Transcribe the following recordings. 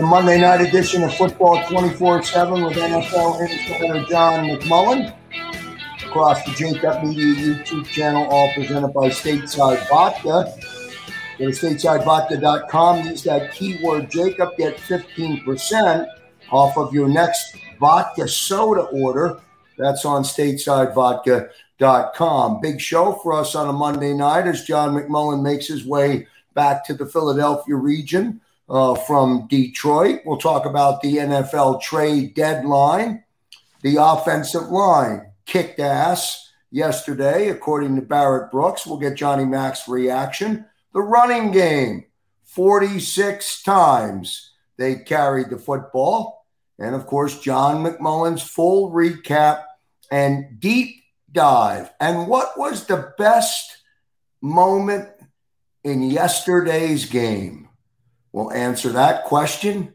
the Monday night edition of Football 24 7 with NFL insider John McMullen. Across the Jakib Media YouTube channel, all presented by Stateside Vodka. Go to statesidevodka.com, use that keyword Jakib, get 15% off of your next vodka soda order. That's on statesidevodka.com. Big show for us on a Monday night as John McMullen makes his way back to the Philadelphia region uh, from Detroit. We'll talk about the NFL trade deadline. The offensive line kicked ass yesterday, according to Barrett Brooks. We'll get Johnny Mack's reaction. The running game, 46 times they carried the football. And of course, John McMullen's full recap and deep dive. And what was the best moment in yesterday's game? We'll answer that question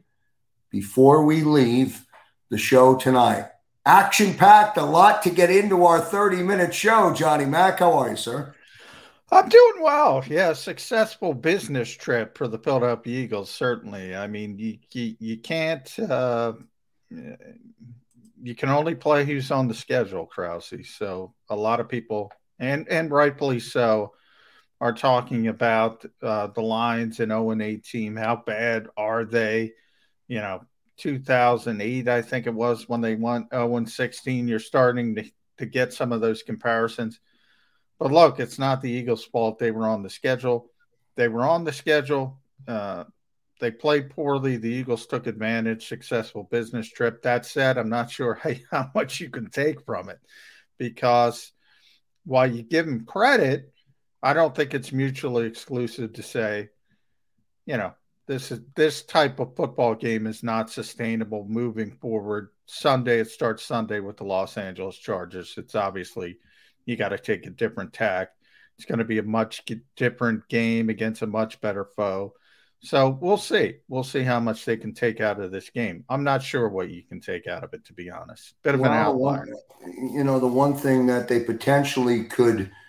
before we leave the show tonight. Action packed, a lot to get into our 30 minute show. Johnny Mac, how are you, sir? I'm doing well. Yeah, successful business trip for the Philadelphia Eagles. Certainly. I mean, you you, you can't. Uh, you can only play who's on the schedule, Krause. So a lot of people, and and rightfully so, are talking about uh, the Lions and 0 8 team. How bad are they? You know, 2008, I think it was when they won 0 16. You're starting to, to get some of those comparisons. But look, it's not the Eagles' fault. They were on the schedule. They were on the schedule. Uh, they played poorly. The Eagles took advantage. Successful business trip. That said, I'm not sure how, how much you can take from it because while you give them credit, I don't think it's mutually exclusive to say, you know, this is this type of football game is not sustainable moving forward. Sunday it starts Sunday with the Los Angeles Chargers. It's obviously you got to take a different tack. It's going to be a much different game against a much better foe. So we'll see. We'll see how much they can take out of this game. I'm not sure what you can take out of it, to be honest. Bit of well, an outlier. You know, the one thing that they potentially could –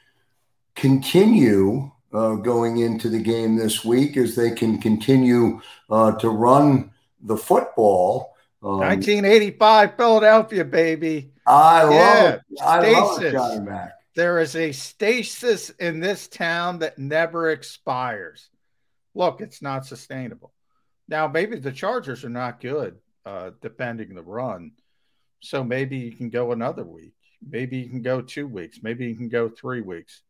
continue uh, going into the game this week as they can continue uh, to run the football. Um, 1985 Philadelphia, baby. I love yeah, it. I stasis. love it, Johnny Mac. There is a stasis in this town that never expires. Look, it's not sustainable. Now, maybe the Chargers are not good uh, defending the run. So maybe you can go another week. Maybe you can go two weeks. Maybe you can go three weeks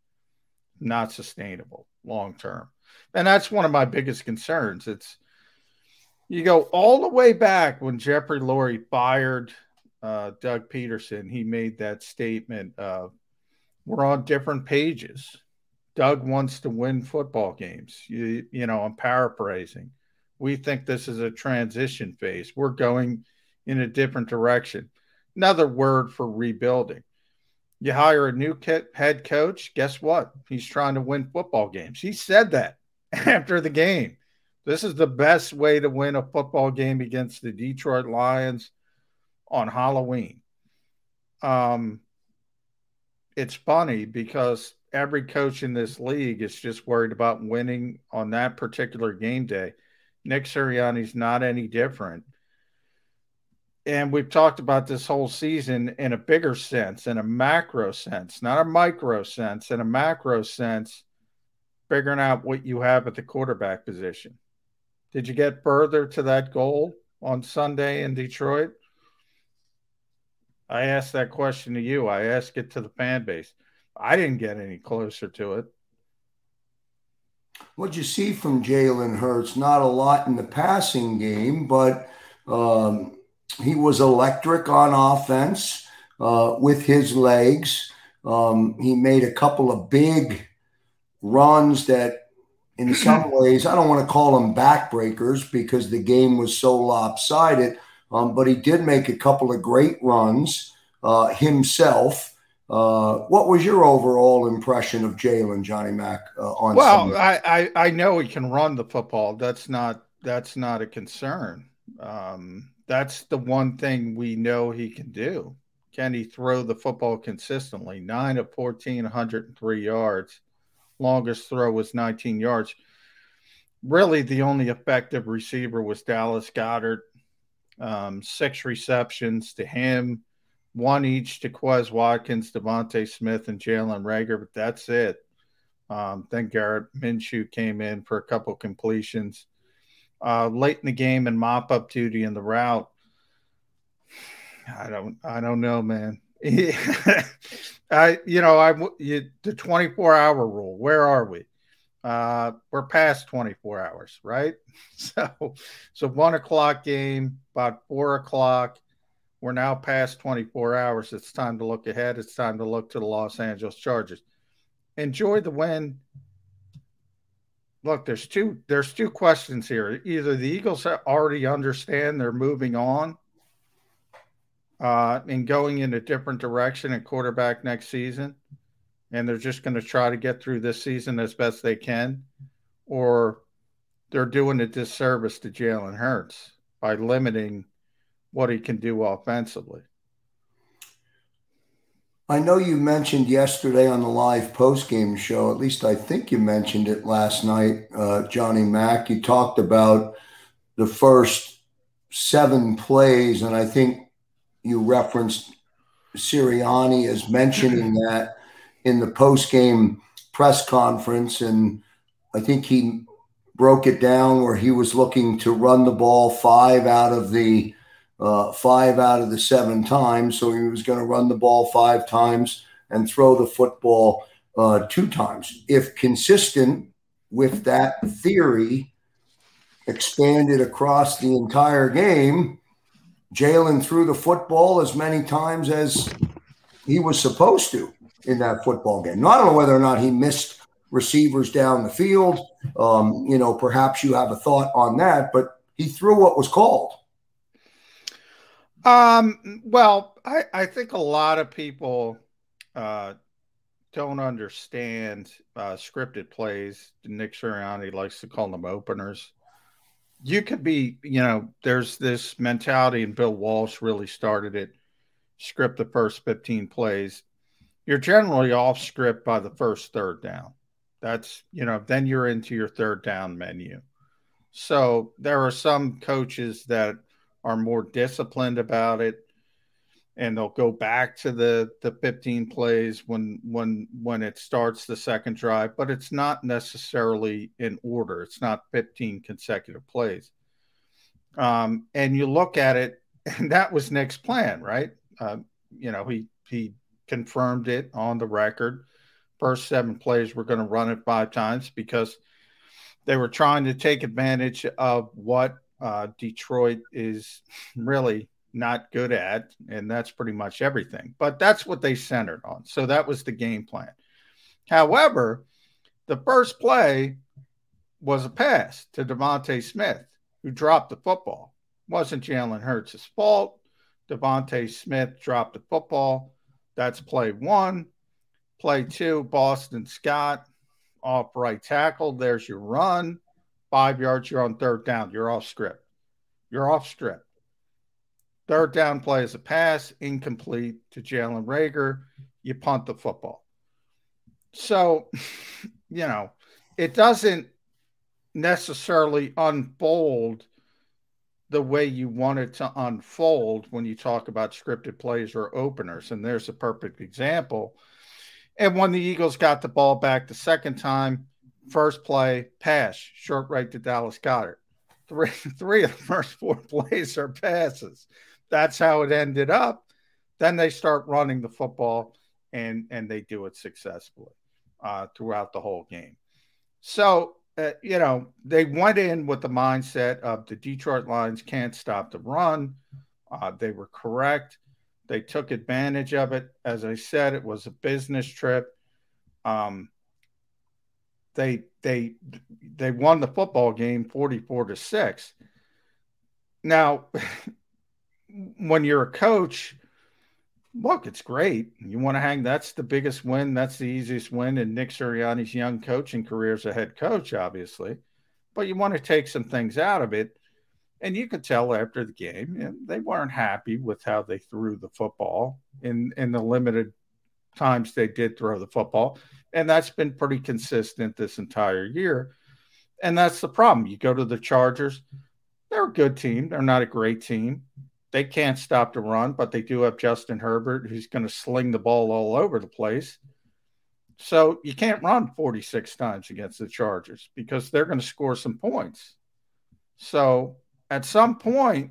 not sustainable long term. And that's one of my biggest concerns. It's you go all the way back when Jeffrey Lurie fired uh, Doug Pederson. he made that statement of we're on different pages. Doug wants to win football games. You, you know, I'm paraphrasing. We think this is a transition phase. We're going in a different direction. Another word for rebuilding. You hire a new head coach. Guess what? He's trying to win football games. He said that after the game. This is the best way to win a football game against the Detroit Lions on Halloween. Um, it's funny because every coach in this league is just worried about winning on that particular game day. Nick Sirianni's not any different and we've talked about this whole season in a bigger sense, in a macro sense, not a micro sense, in a macro sense, figuring out what you have at the quarterback position. Did you get further to that goal on Sunday in Detroit? I asked that question to you. I asked it to the fan base. I didn't get any closer to it. What you see from Jalen Hurts, not a lot in the passing game, but um, he was electric on offense uh, with his legs. Um, he made a couple of big runs that, in some ways, I don't want to call them backbreakers because the game was so lopsided. Um, but he did make a couple of great runs uh, himself. Uh, what was your overall impression of Jalen Johnny Mack uh, on? Well, I, I, I know he can run the football. That's not that's not a concern. Um, that's the one thing we know he can do. Can he throw the football consistently? Nine of 14, 103 yards. Longest throw was 19 yards. really the only effective receiver was Dallas Goedert. Um, six receptions to him, one each to Quez Watkins, DeVonta Smith, and Jalen Reagor, but that's it. Um, then Gardner Minshew came in for a couple completions. Uh, late in the game and mop up duty in the route. I don't, I don't know, man. I, you know, I you, the 24 hour rule. Where are we? Uh, we're past 24 hours, right? So, so one o'clock game, about four o'clock. We're now past 24 hours. It's time to look ahead. It's time to look to the Los Angeles Chargers. Enjoy the win. Look, there's two there's two questions here. Either the Eagles already understand they're moving on uh, and going in a different direction at quarterback next season, and they're just going to try to get through this season as best they can, or they're doing a disservice to Jalen Hurts by limiting what he can do offensively. I know you mentioned yesterday on the live post game show, at least I think you mentioned it last night, uh, Johnny Mack. You talked about the first seven plays, and I think you referenced Sirianni as mentioning that in the post game press conference, and I think he broke it down where he was looking to run the ball five out of the uh, five out of the seven times. So he was going to run the ball five times and throw the football uh, two times. If consistent with that theory, expanded across the entire game, Jalen threw the football as many times as he was supposed to in that football game. Now, I don't know whether or not he missed receivers down the field. Um, you know, perhaps you have a thought on that, but he threw what was called. Um, well, I, I think a lot of people uh, don't understand uh, scripted plays. Nick Sirianni likes to call them openers you could be, you know, there's this mentality, and Bill Walsh really started it. Script the first 15 plays. You're generally off script by the first third down. That's, you know, then you're into your third down menu. So there are some coaches that are more disciplined about it and they'll go back to the the 15 plays when when when it starts the second drive but it's not necessarily in order. It's not 15 consecutive plays. Um, and you look at it and that was nick's plan right? Uh, you know he he confirmed it on the record. First seven plays we're going to run it five times because they were trying to take advantage of what uh, detroit is really not good at, and that's pretty much everything. But that's what they centered on. So that was the game plan. However, the first play was a pass to DeVonta Smith, who dropped the football. Wasn't Jalen Hurts' fault. DeVonta Smith dropped the football. That's play one. Play two, Boston Scott off right tackle. There's your run. Five yards, you're on third down. You're off script. You're off script. Third down play is a pass, incomplete to Jalen Reagor. You punt the football. So, you know, it doesn't necessarily unfold the way you want it to unfold when you talk about scripted plays or openers. And there's a perfect example. And when the Eagles got the ball back the second time, first play, pass, short right to Dallas Goedert. Three, three of the first four plays are passes that's how it ended up. Then they start running the football and and they do it successfully uh, throughout the whole game. So uh, you know they went in with the mindset of the Detroit Lions can't stop the run. Uh, they were correct. They took advantage of it. As I said, it was a business trip. Um, they they they won the football game 44 to 6 now when you're a coach, look, it's great. You want to hang. That's the biggest win. That's the easiest win in Nick Sirianni's young coaching career as a head coach, obviously. But you want to take some things out of it. And you could tell after the game, you know, they weren't happy with how they threw the football in, in the limited times they did throw the football. And that's been pretty consistent this entire year. And that's the problem. You go to the Chargers, they're a good team. They're not a great team. They can't stop the run, but they do have Justin Herbert, who's going to sling the ball all over the place. So you can't run 46 times against the Chargers because they're going to score some points. So at some point,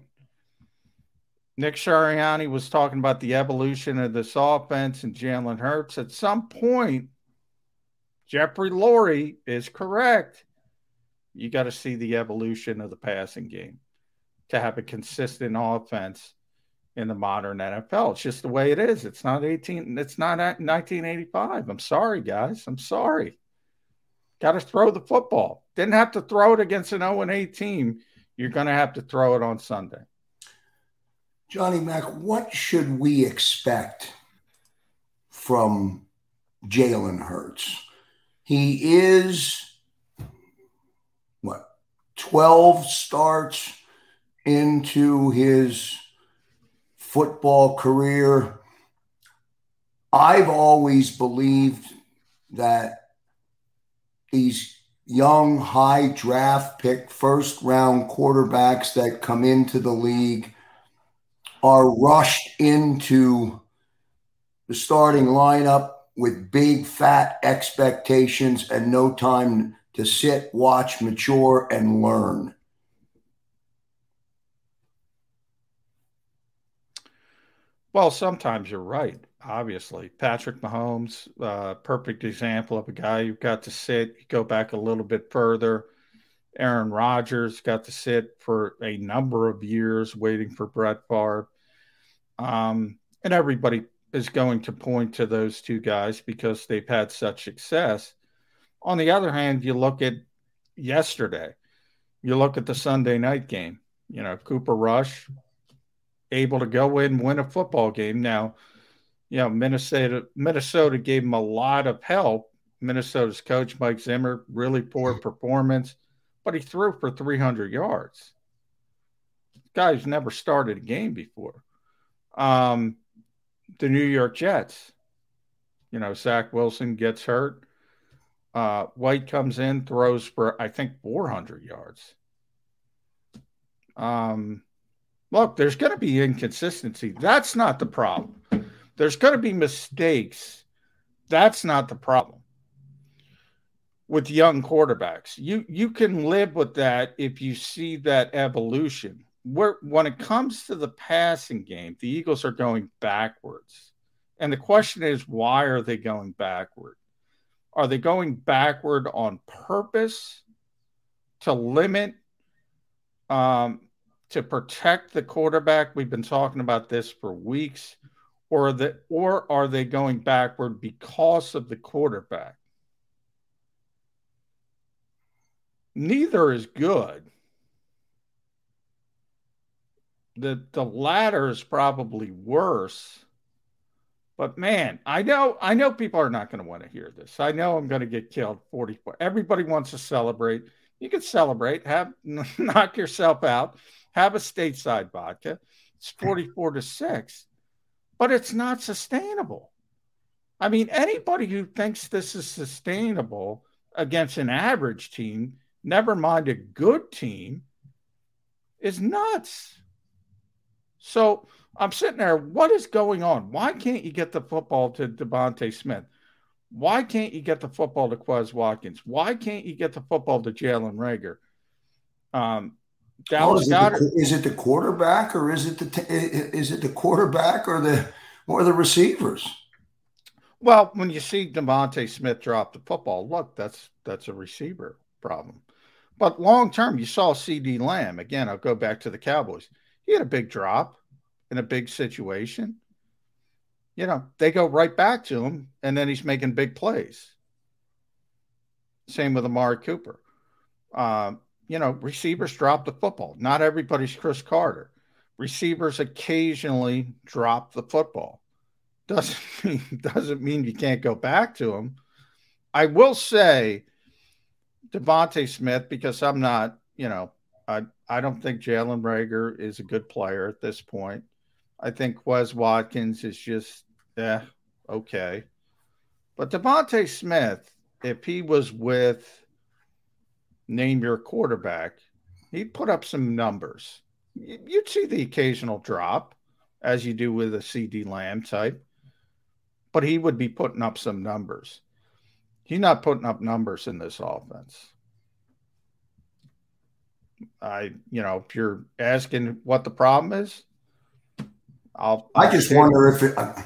Nick Sirianni was talking about the evolution of this offense and Jalen Hurts. At some point, Jeffrey Lurie is correct. You got to see the evolution of the passing game to have a consistent offense in the modern NFL. It's just the way it is. It's not 18, it's not 1985. I'm sorry, guys. I'm sorry. Got to throw the football. Didn't have to throw it against an 0 8 team. You're going to have to throw it on Sunday. Johnny Mack, what should we expect from Jalen Hurts? He is what 12 starts into his football career. I've always believed that these young, high draft pick, first round quarterbacks that come into the league are rushed into the starting lineup with big, fat expectations and no time to sit, watch, mature, and learn. Well, sometimes you're right. Obviously, Patrick Mahomes, uh, perfect example of a guy who got to sit. You go back a little bit further. Aaron Rodgers got to sit for a number of years waiting for Brett Favre. Um, and everybody is going to point to those two guys because they've had such success. On the other hand, you look at yesterday, you look at the Sunday night game, you know, Cooper Rush able to go in and win a football game. Now, you know, Minnesota Minnesota gave him a lot of help. Minnesota's coach Mike Zimmer, really poor performance, but he threw for 300 yards. Guy's never started a game before. Um, the New York Jets. You know, Zach Wilson gets hurt. Uh, White comes in, throws for I think 400 yards. Um, look, there's going to be inconsistency. That's not the problem. There's going to be mistakes. That's not the problem with young quarterbacks. You you can live with that if you see that evolution where when it comes to the passing game, the Eagles are going backwards. And the question is, why are they going backward? Are they going backward on purpose to limit, um, to protect the quarterback? We've been talking about this for weeks. Or, the, or are they going backward because of the quarterback? Neither is good the the latter is probably worse. But man, I know I know people are not going to want to hear this. I know I'm going to get killed 44. Everybody wants to celebrate. You can celebrate, have knock yourself out, have a stateside vodka. It's 44 to 6. But it's not sustainable. I mean, anybody who thinks this is sustainable against an average team, never mind a good team, is nuts. So I'm sitting there. What is going on? Why can't you get the football to DeVonta Smith? Why can't you get the football to Quez Watkins? Why can't you get the football to Jalen Reagor? Um, Dallas is, it the, is it the quarterback or is it the t- is it the quarterback or the or the receivers? Well, when you see DeVonta Smith drop the football, look, that's that's a receiver problem. But long term, you saw CeeDee Lamb again. I'll go back to the Cowboys he had a big drop in a big situation. You know, they go right back to him, and then he's making big plays. Same with Amari Cooper. Uh, you know, receivers drop the football. Not everybody's Cris Carter. Receivers occasionally drop the football. Doesn't mean doesn't mean you can't go back to him. I will say DeVonta Smith because I'm not, you know, I I don't think Jalen Reagor is a good player at this point. I think Quez Watkins is just eh, okay. But DeVonta Smith, if he was with name your quarterback, he'd put up some numbers. You'd see the occasional drop, as you do with a CeeDee Lamb type, but he would be putting up some numbers. He's not putting up numbers in this offense. I, you know, if you're asking what the problem is, I'll. I just wonder it. if it. I,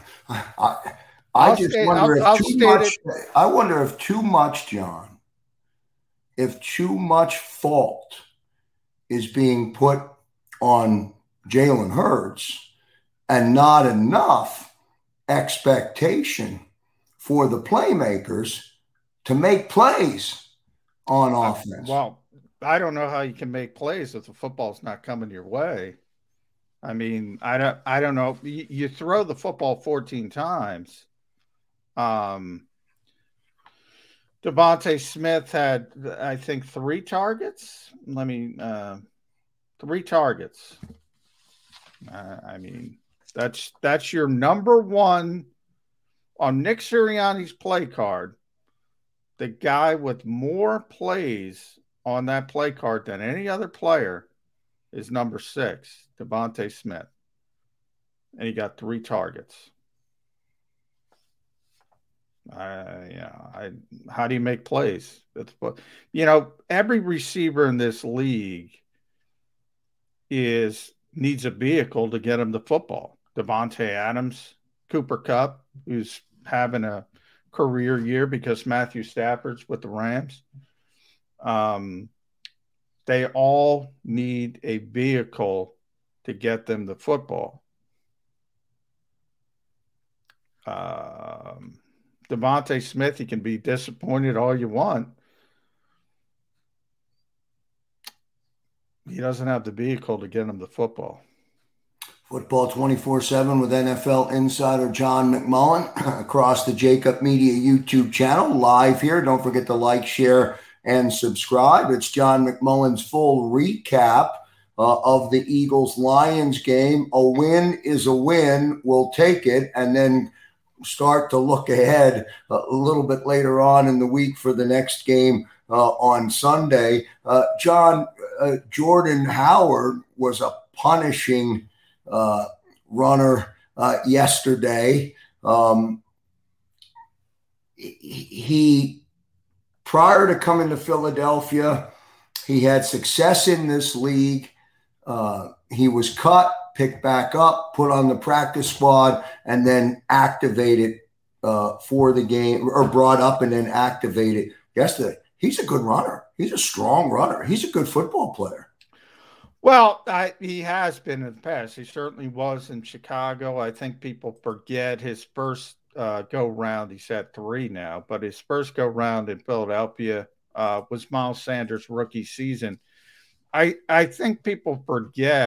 I, I just wonder I'll, if too much. It. I wonder if too much, John. If too much fault is being put on Jalen Hurts, and not enough expectation for the playmakers to make plays on uh, offense. Well, I don't know how you can make plays if the football's not coming your way. I mean, I don't, I don't know. You, you throw the football 14 times. Um, DeVonta Smith had, I think, three targets. Let me, uh, three targets. Uh, I mean, that's that's your number one on Nick Sirianni's play card. The guy with more plays on that play card than any other player is number six, DeVonta Smith. And he got three targets. I, yeah, I, how do you make plays? That's you know, every receiver in this league is needs a vehicle to get him the football. Davante Adams, Cooper Kupp, who's having a career year because Matthew Stafford's with the Rams. Um, they all need a vehicle to get them the football. Um, DeVonta Smith, you can be disappointed all you want. He doesn't have the vehicle to get him the football. Football 24 7 with NFL insider John McMullen across the Jakib Media YouTube channel, live here. Don't forget to like, share, and subscribe. It's John McMullen's full recap uh, of the Eagles Lions game. A win is a win. We'll take it. And then start to look ahead a little bit later on in the week for the next game uh, on Sunday. Uh, John, uh, Jordan Howard was a punishing uh, runner uh, yesterday. Um, he, prior to coming to Philadelphia, he had success in this league. Uh, he was cut, picked back up, put on the practice squad, and then activated uh, for the game, or brought up and then activated yesterday. He's a good runner. He's a strong runner. He's a good football player. Well, I, he has been in the past. He certainly was in Chicago. I think people forget his first uh, go round. He's at three now, but his first go round in Philadelphia uh, was Miles Sanders' rookie season. I I think people forget.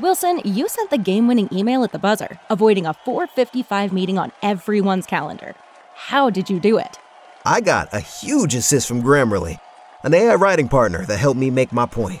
Wilson, you sent the game-winning email at the buzzer, avoiding a 4:55 meeting on everyone's calendar. How did you do it? I got a huge assist from Grammarly, an AI writing partner that helped me make my point.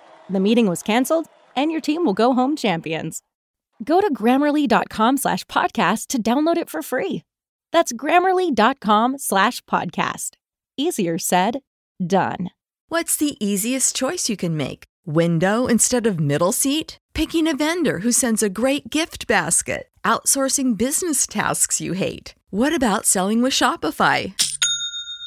The meeting was canceled, and your team will go home champions. Go to grammarly.com slash podcast to download it for free. That's grammarly.com slash podcast. Easier said, done. What's the easiest choice you can make? Window instead of middle seat? Picking a vendor who sends a great gift basket? Outsourcing business tasks you hate? What about selling with Shopify?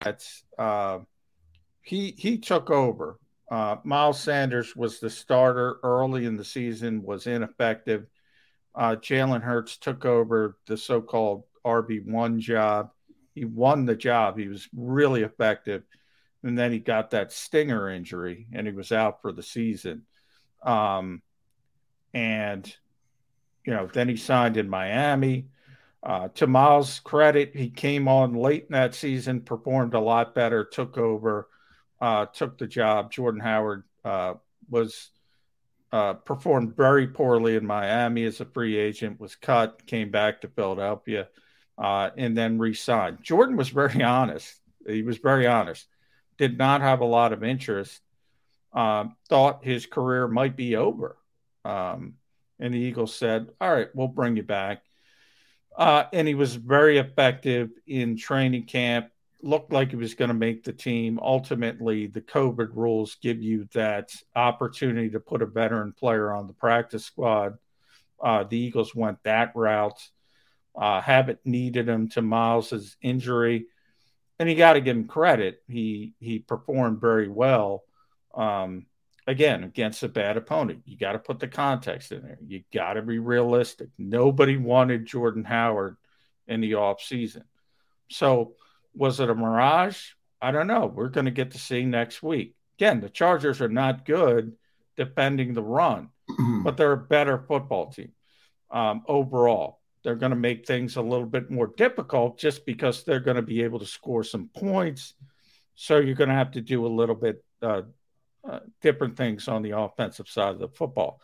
That's, uh, he, he took over. Uh, Miles Sanders was the starter early in the season, was ineffective. Uh, Jalen Hurts took over the so called RB1 job he won the job. He was really effective. And then he got that stinger injury and he was out for the season. Um, and, you know, then he signed in Miami. Uh, to Miles' credit, he came on late in that season, performed a lot better, took over, uh, took the job. Jordan Howard uh, was uh, performed very poorly in Miami as a free agent, was cut, came back to Philadelphia uh, and then re-signed. Jordan was very honest. He was very honest. Did not have a lot of interest. Um, thought his career might be over. Um, and the Eagles said, "All right, we'll bring you back." Uh, and he was very effective in training camp. Looked like he was going to make the team. Ultimately, the COVID rules give you that opportunity to put a veteran player on the practice squad. Uh, the Eagles went that route uh, haven't needed him to Miles's injury, and you got to give him credit. He he performed very well. Um, again, against a bad opponent, you got to put the context in there. You got to be realistic. Nobody wanted Jordan Howard in the off season, so was it a mirage? I don't know. We're going to get to see next week. Again, the Chargers are not good defending the run, but they're a better football team um, overall they're going to make things a little bit more difficult just because they're going to be able to score some points. So you're going to have to do a little bit uh, uh, different things on the offensive side of the football.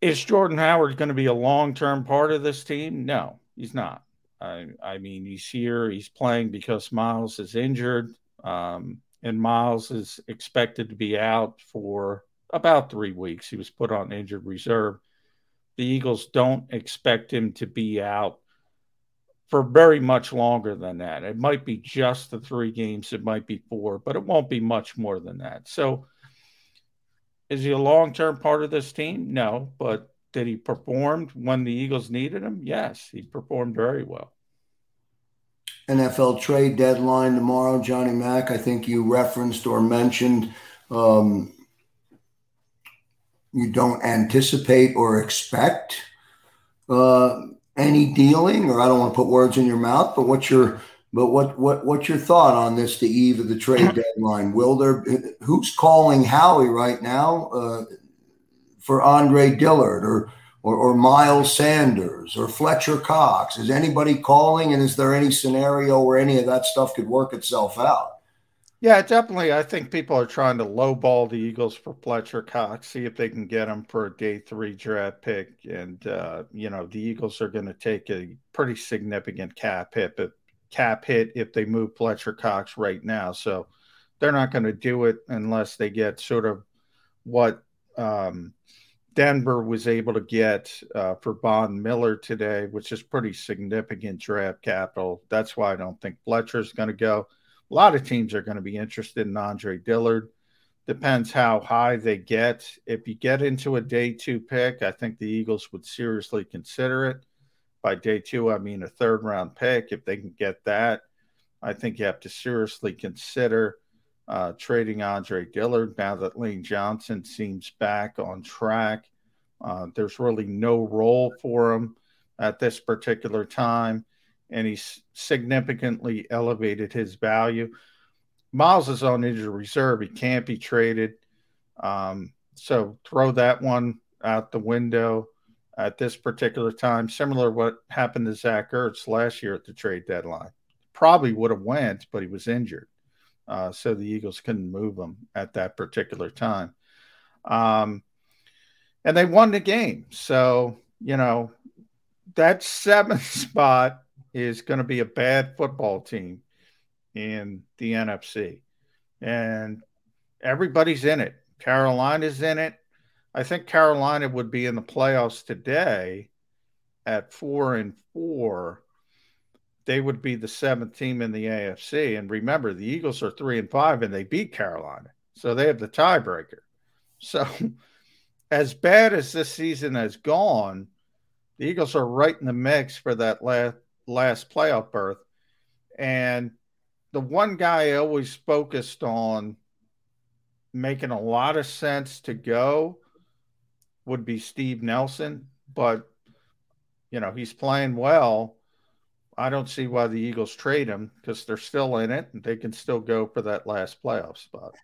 Is Jordan Howard going to be a long term part of this team? No, he's not. I, I, mean, he's here, he's playing because Miles is injured, um, and Miles is expected to be out for about three weeks. He was put on injured reserve the Eagles don't expect him to be out for very much longer than that. It might be just the three games, it might be four, but it won't be much more than that. So, is he a long term part of this team? No, but did he perform when the Eagles needed him? Yes, he performed very well. NFL trade deadline tomorrow, Johnny Mack. I think you referenced or mentioned um, you don't anticipate or expect uh, any dealing, or I don't want to put words in your mouth, but what's your but what what what's your thought on this? The eve of the trade deadline. Will there? Who's calling Howie right now uh, for Andre Dillard or, or or Miles Sanders or Fletcher Cox? Is anybody calling? And is there any scenario where any of that stuff could work itself out? Yeah, definitely. I think people are trying to lowball the Eagles for Fletcher Cox, see if they can get him for a day three draft pick. And uh, you know, the Eagles are going to take a pretty significant cap hit, but cap hit if they move Fletcher Cox right now. So they're not going to do it unless they get sort of what um, Denver was able to get uh, for Von Miller today, which is pretty significant draft capital. That's why I don't think Fletcher's going to go a lot of teams are going to be interested in Andre Dillard. Depends how high they get. If you get into a day two pick, I think the Eagles would seriously consider it. By day two, I mean a third round pick. If they can get that, I think you have to seriously consider uh, trading Andre Dillard now that Lane Johnson seems back on track. Uh, there's really no role for him at this particular time and he's significantly elevated his value. Miles is on injured reserve. He can't be traded. Um, so throw that one out the window at this particular time. Similar to what happened to Zach Ertz last year at the trade deadline. Probably would have went, but he was injured. Uh, so the Eagles couldn't move him at that particular time. Um, and they won the game. So, you know, that seventh spot is going to be a bad football team. in the NFC. And everybody's in it. Carolina's in it. I think Carolina would be in the playoffs today at four and four. They would be the seventh team in the AFC. And remember, the Eagles are three and five and they beat Carolina. So they have the tiebreaker. So, as bad as this season has gone, the Eagles are right in the mix for that last last playoff berth. And the one guy I always focused on making a lot of sense to go would be Steve Nelson, but you know, he's playing well. I don't see why the Eagles trade him because they're still in it and they can still go for that last playoff spot.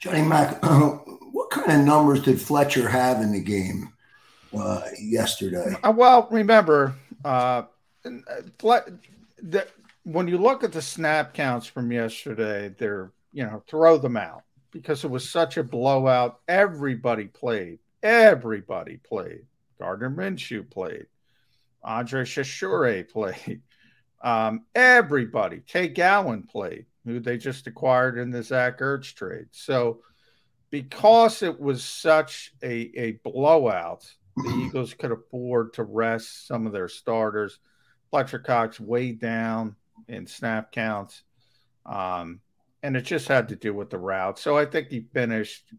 Johnny Mack, uh, what kind of numbers did Fletcher have in the game uh, yesterday? Uh, well, remember, uh the, when you look at the snap counts from yesterday, they're, you know, throw them out because it was such a blowout. Everybody played. Everybody played. Gardner Minshew played. Andre Chachere played. Um, everybody. Tay Gowan played, who they just acquired in the Zach Ertz trade. So, because it was such a, a blowout, the Eagles could afford to rest some of their starters. Fletcher Cox way down in snap counts. Um, and it just had to do with the route. So I think he finished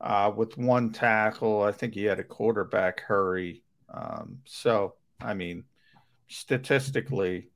uh, with one tackle. I think he had a quarterback hurry. Um, so, I mean, statistically,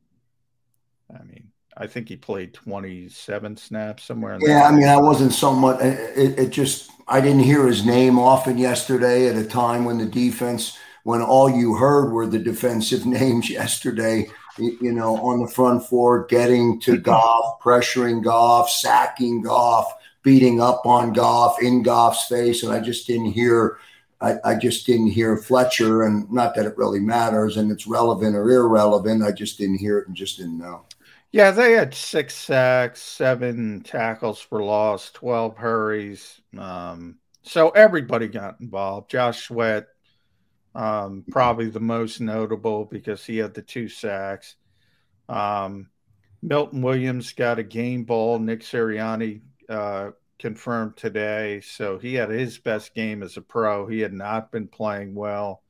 I mean, I think he played 27 snaps somewhere. In yeah, I mean, I wasn't so much. It, it just, I didn't hear his name often yesterday at a time when the defense, when all you heard were the defensive names yesterday you know, on the front four, getting to Goff, pressuring Goff, sacking Goff, beating up on Goff in Goff's face. And I just didn't hear, I, I, just didn't hear Fletcher. And not that it really matters and it's relevant or irrelevant. I just didn't hear it and just didn't know. Yeah, they had six sacks, seven tackles for loss, 12 hurries. Um, so everybody got involved. Josh Sweat, um, probably the most notable because he had the two sacks. Um, Milton Williams got a game ball. Nick Sirianni uh, confirmed today. So he had his best game as a pro. He had not been playing well.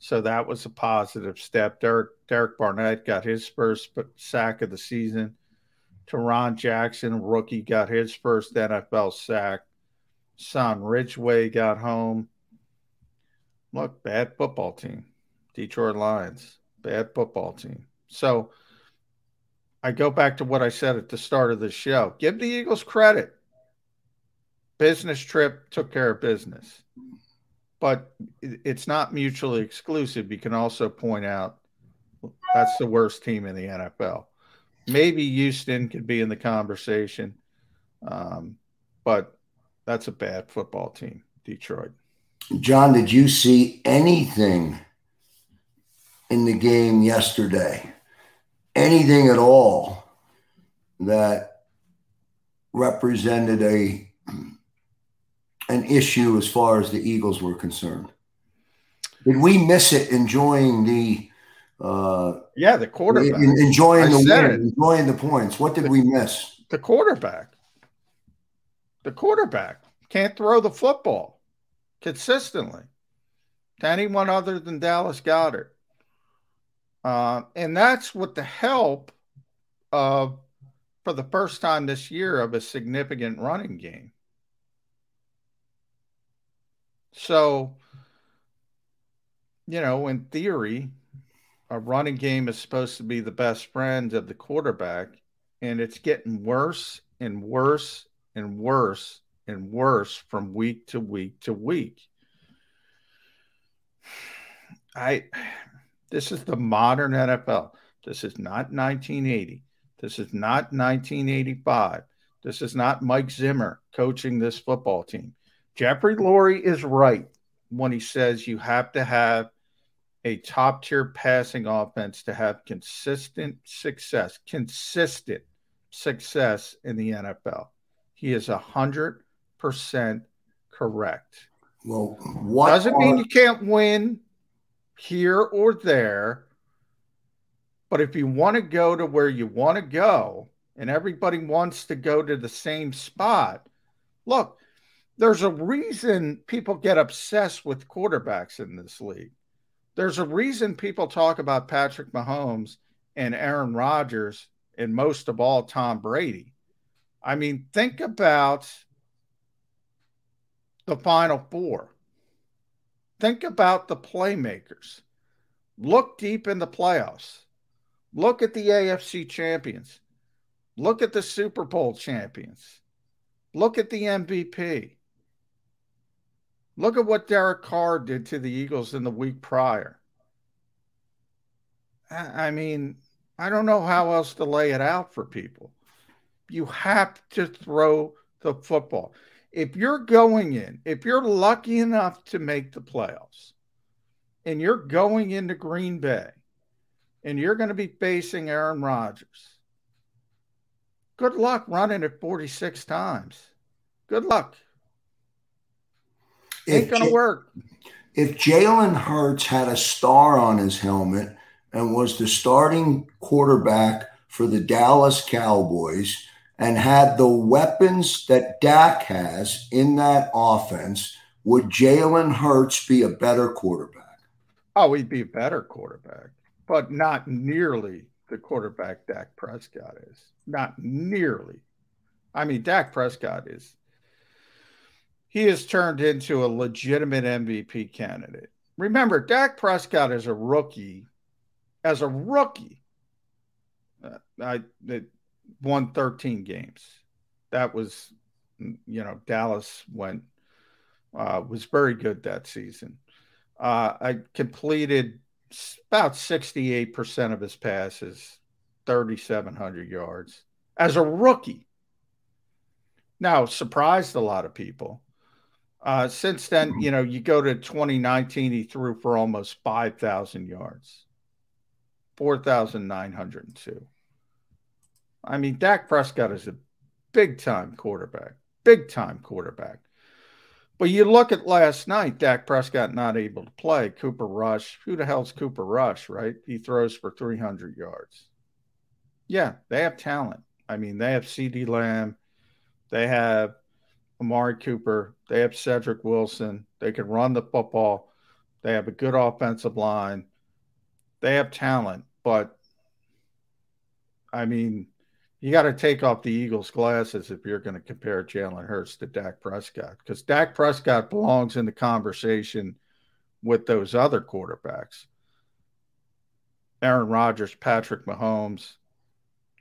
So that was a positive step. Derek, Derek Barnett got his first sack of the season. Tarron Jackson, rookie, got his first NFL sack. Son Ridgeway got home. Look, bad football team. Detroit Lions, bad football team. So I go back to what I said at the start of the show. Give the Eagles credit. Business trip took care of business. But it's not mutually exclusive. You can also point out that's the worst team in the NFL. Maybe Houston could be in the conversation, um, but that's a bad football team, Detroit. John, did you see anything in the game yesterday? Anything at all that represented a an issue as far as the Eagles were concerned? Did we miss it enjoying the uh, yeah, the quarterback enjoying I the win, it. enjoying the points. What did the, we miss? The quarterback. The quarterback can't throw the football consistently to anyone other than Dallas Goedert. Uh, and that's with the help of, for the first time this year, of a significant running game. So, you know, in theory, a running game is supposed to be the best friend of the quarterback, and it's getting worse and worse and worse and worse from week to week to week. I this is the modern NFL. This is not 1980. This is not 1985. This is not Mike Zimmer coaching this football team. Jeffrey Lurie is right when he says you have to have a top tier passing offense to have consistent success, consistent success in the NFL. He is a hundred percent correct. Well, what doesn't are... mean you can't win here or there. But if you want to go to where you want to go and everybody wants to go to the same spot. Look, there's a reason people get obsessed with quarterbacks in this league. There's a reason people talk about Patrick Mahomes and Aaron Rodgers and most of all Tom Brady. I mean, think about the final four. Think about the playmakers. Look deep in the playoffs. Look at the AFC champions. Look at the Super Bowl champions. Look at the MVP. Look at what Derek Carr did to the Eagles in the week prior. I mean, I don't know how else to lay it out for people. You have to throw the football. If you're going in, if you're lucky enough to make the playoffs and you're going into Green Bay and you're going to be facing Aaron Rodgers, good luck running it 46 times. Good luck. Ain't going to work. If Jalen Hurts had a star on his helmet and was the starting quarterback for the Dallas Cowboys and had the weapons that Dak has in that offense, would Jalen Hurts be a better quarterback? Oh, he'd be a better quarterback, but not nearly the quarterback Dak Prescott is. Not nearly. I mean, Dak Prescott is he has turned into a legitimate MVP candidate. Remember, Dak Prescott is a rookie as a rookie, uh, I that won 13 games. That was, you know, Dallas went uh, was very good that season. Uh, I completed about 68% of his passes, 3,700 yards as a rookie. Now, surprised a lot of people. Uh, since then, you know, you go to 2019, he threw for almost 5,000 yards. 4,902. I mean, Dak Prescott is a big time quarterback, big time quarterback. But you look at last night, Dak Prescott not able to play. Cooper Rush, who the hell's Cooper Rush, right? He throws for 300 yards. Yeah, they have talent. I mean, they have CeeDee Lamb, they have Amari Cooper, they have Cedric Wilson, they can run the football, they have a good offensive line, they have talent. But I mean, you got to take off the Eagles' glasses if you're going to compare Jalen Hurts to Dak Prescott because Dak Prescott belongs in the conversation with those other quarterbacks. Aaron Rodgers, Patrick Mahomes,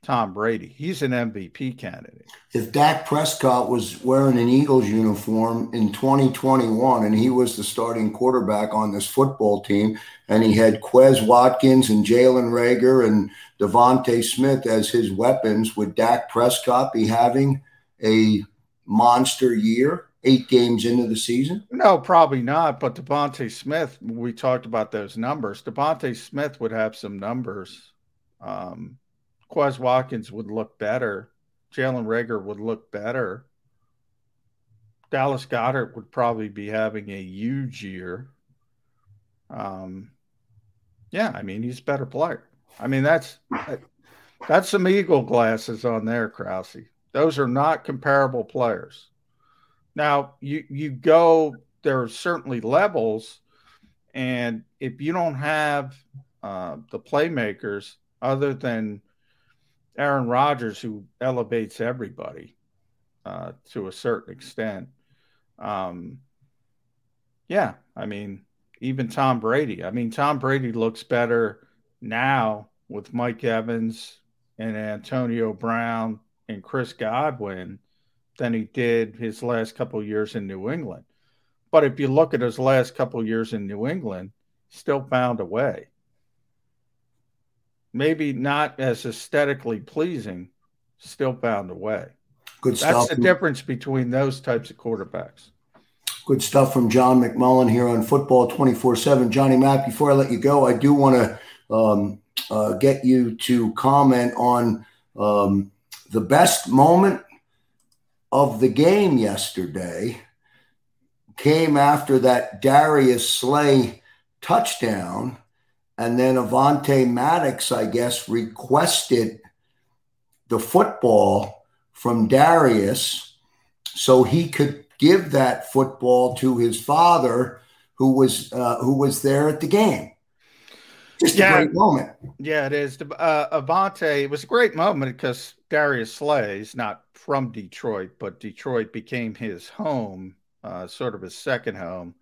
Tom Brady. He's an MVP candidate. If Dak Prescott was wearing an Eagles uniform in 2021 and he was the starting quarterback on this football team, and he had Quez Watkins and Jalen Reagor and DeVonta Smith as his weapons, would Dak Prescott be having a monster year? Eight games into the season? No, probably not. But DeVonta Smith, we talked about those numbers. DeVonta Smith would have some numbers. Um, Quez Watkins would look better. Jalen Reagor would look better. Dallas Goedert would probably be having a huge year. Um, yeah, I mean he's a better player. I mean that's that's some eagle glasses on there, Kraus. Those are not comparable players. Now you you go there are certainly levels, and if you don't have uh, the playmakers other than Aaron Rodgers, who elevates everybody uh, to a certain extent. Um, yeah, I mean, even Tom Brady. I mean, Tom Brady looks better now with Mike Evans and Antonio Brown and Chris Godwin than he did his last couple years in New England. But if you look at his last couple years in New England, still found a way maybe not as aesthetically pleasing, still found a way. Good stuff. That's the difference between those types of quarterbacks. Good stuff from John McMullen here on Football 24 7. Johnny Mack, before I let you go, I do want to um, uh, get you to comment on um, the best moment of the game yesterday came after that Darius Slay touchdown and then Avonte Maddox, I guess, requested the football from Darius so he could give that football to his father who was uh, who was there at the game. Just yeah. a great moment. Yeah, it is. Uh, Avonte, it was a great moment because Darius Slay is not from Detroit, but Detroit became his home, uh, sort of his second home.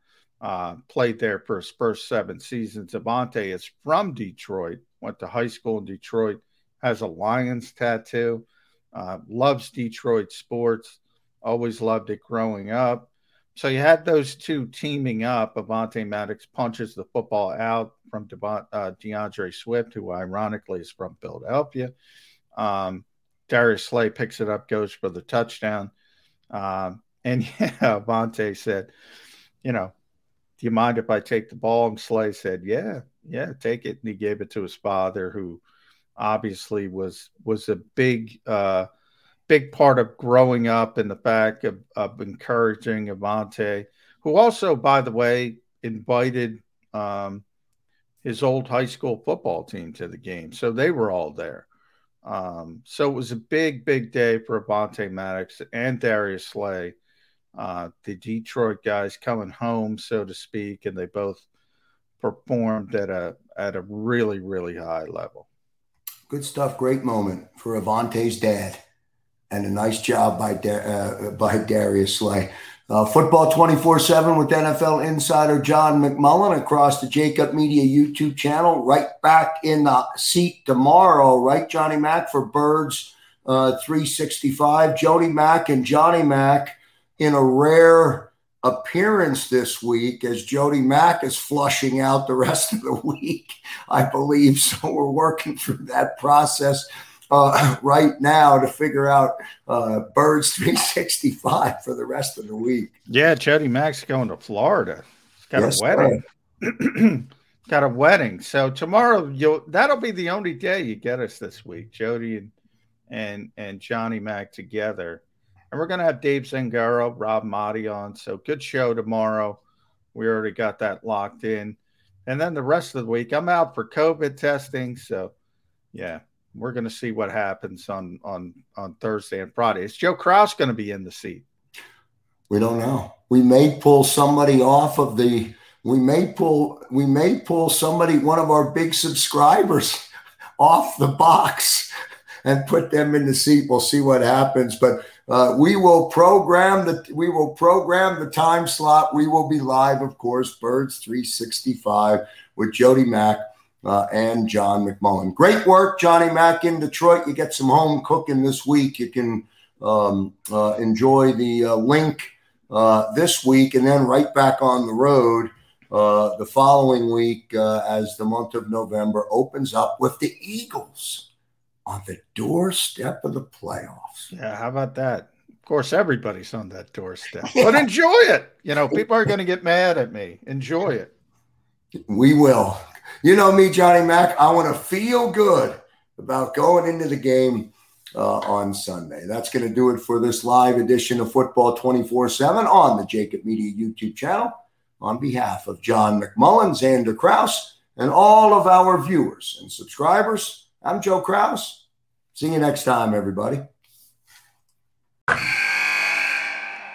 Uh, played there for his first seven seasons. Avonte is from Detroit, went to high school in Detroit, has a Lions tattoo, uh, loves Detroit sports, always loved it growing up. So you had those two teaming up. Avonte Maddox punches the football out from De- uh, D'Andre Swift, who ironically is from Philadelphia. Um, Darius Slay picks it up, goes for the touchdown. Um, and yeah, Avonte said, you know, do you mind if I take the ball? And Slay said, yeah, yeah, take it. And he gave it to his father, who obviously was was a big uh, big part of growing up in the fact of, of encouraging Avonte, who also, by the way, invited um, his old high school football team to the game. So they were all there. Um, so it was a big, big day for Avonte Maddox and Darius Slay, uh, the Detroit guys coming home, so to speak, and they both performed at a at a really, really high level. Good stuff. Great moment for Avonte's dad and a nice job by uh, by Darius Slay. Uh, football 24 7 with NFL insider John McMullen across the JAKIB Media YouTube channel. Right back in the seat tomorrow, right, Johnny Mack, for Birds uh, 365. Jody Mack and Johnny Mack in a rare appearance this week as Jody Mack is flushing out the rest of the week, I believe. So we're working through that process uh, right now to figure out uh, Birds 365 for the rest of the week. Yeah, Jody Mack's going to Florida. He's got yes, a wedding. got a wedding. So tomorrow you'll that'll be the only day you get us this week, Jody and and and Johnny Mack together. And we're gonna have Dave Zangaro, Rob Maaddi on. So good show tomorrow. We already got that locked in. And then the rest of the week, I'm out for COVID testing. So yeah, we're going to see what happens on on on Thursday and Friday. Is Joe Kraus going to be in the seat? We don't know. We may pull somebody off of the. We may pull. We may pull somebody, one of our big subscribers, off the box, and put them in the seat. We'll see what happens, but. Uh, we will program the we will program the time slot. We will be live, of course, Birds 365 with Jody Mack uh, and John McMullen. Great work, Johnny Mack in Detroit. You get some home cooking this week. You can um, uh, enjoy the uh, link uh, this week and then right back on the road uh, the following week as the month of November opens up with the Eagles on the doorstep of the playoffs. Yeah, how about that? Of course, everybody's on that doorstep, but enjoy it. You know, people are going to get mad at me. Enjoy it. We will. You know me, Johnny Mack. I want to feel good about going into the game uh, on Sunday. That's going to do it for this live edition of Football 24 7 on the Jakib Media YouTube channel. On behalf of John McMullen, Xander Kraus, and all of our viewers and subscribers, I'm Joe Kraus. See you next time, everybody.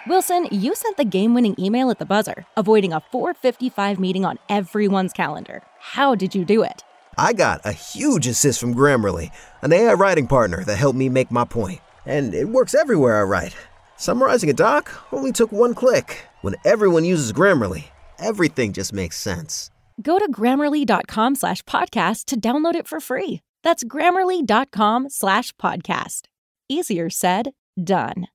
Wilson, you sent the game winning email at the buzzer, avoiding a 455 meeting on everyone's calendar. How did you do it? I got a huge assist from Grammarly, an AI writing partner that helped me make my point. And it works everywhere I write. Summarizing a doc only took one click. When everyone uses Grammarly, everything just makes sense. Go to grammarly.com slash podcast to download it for free. That's grammarly.com slash podcast. Easier said, done.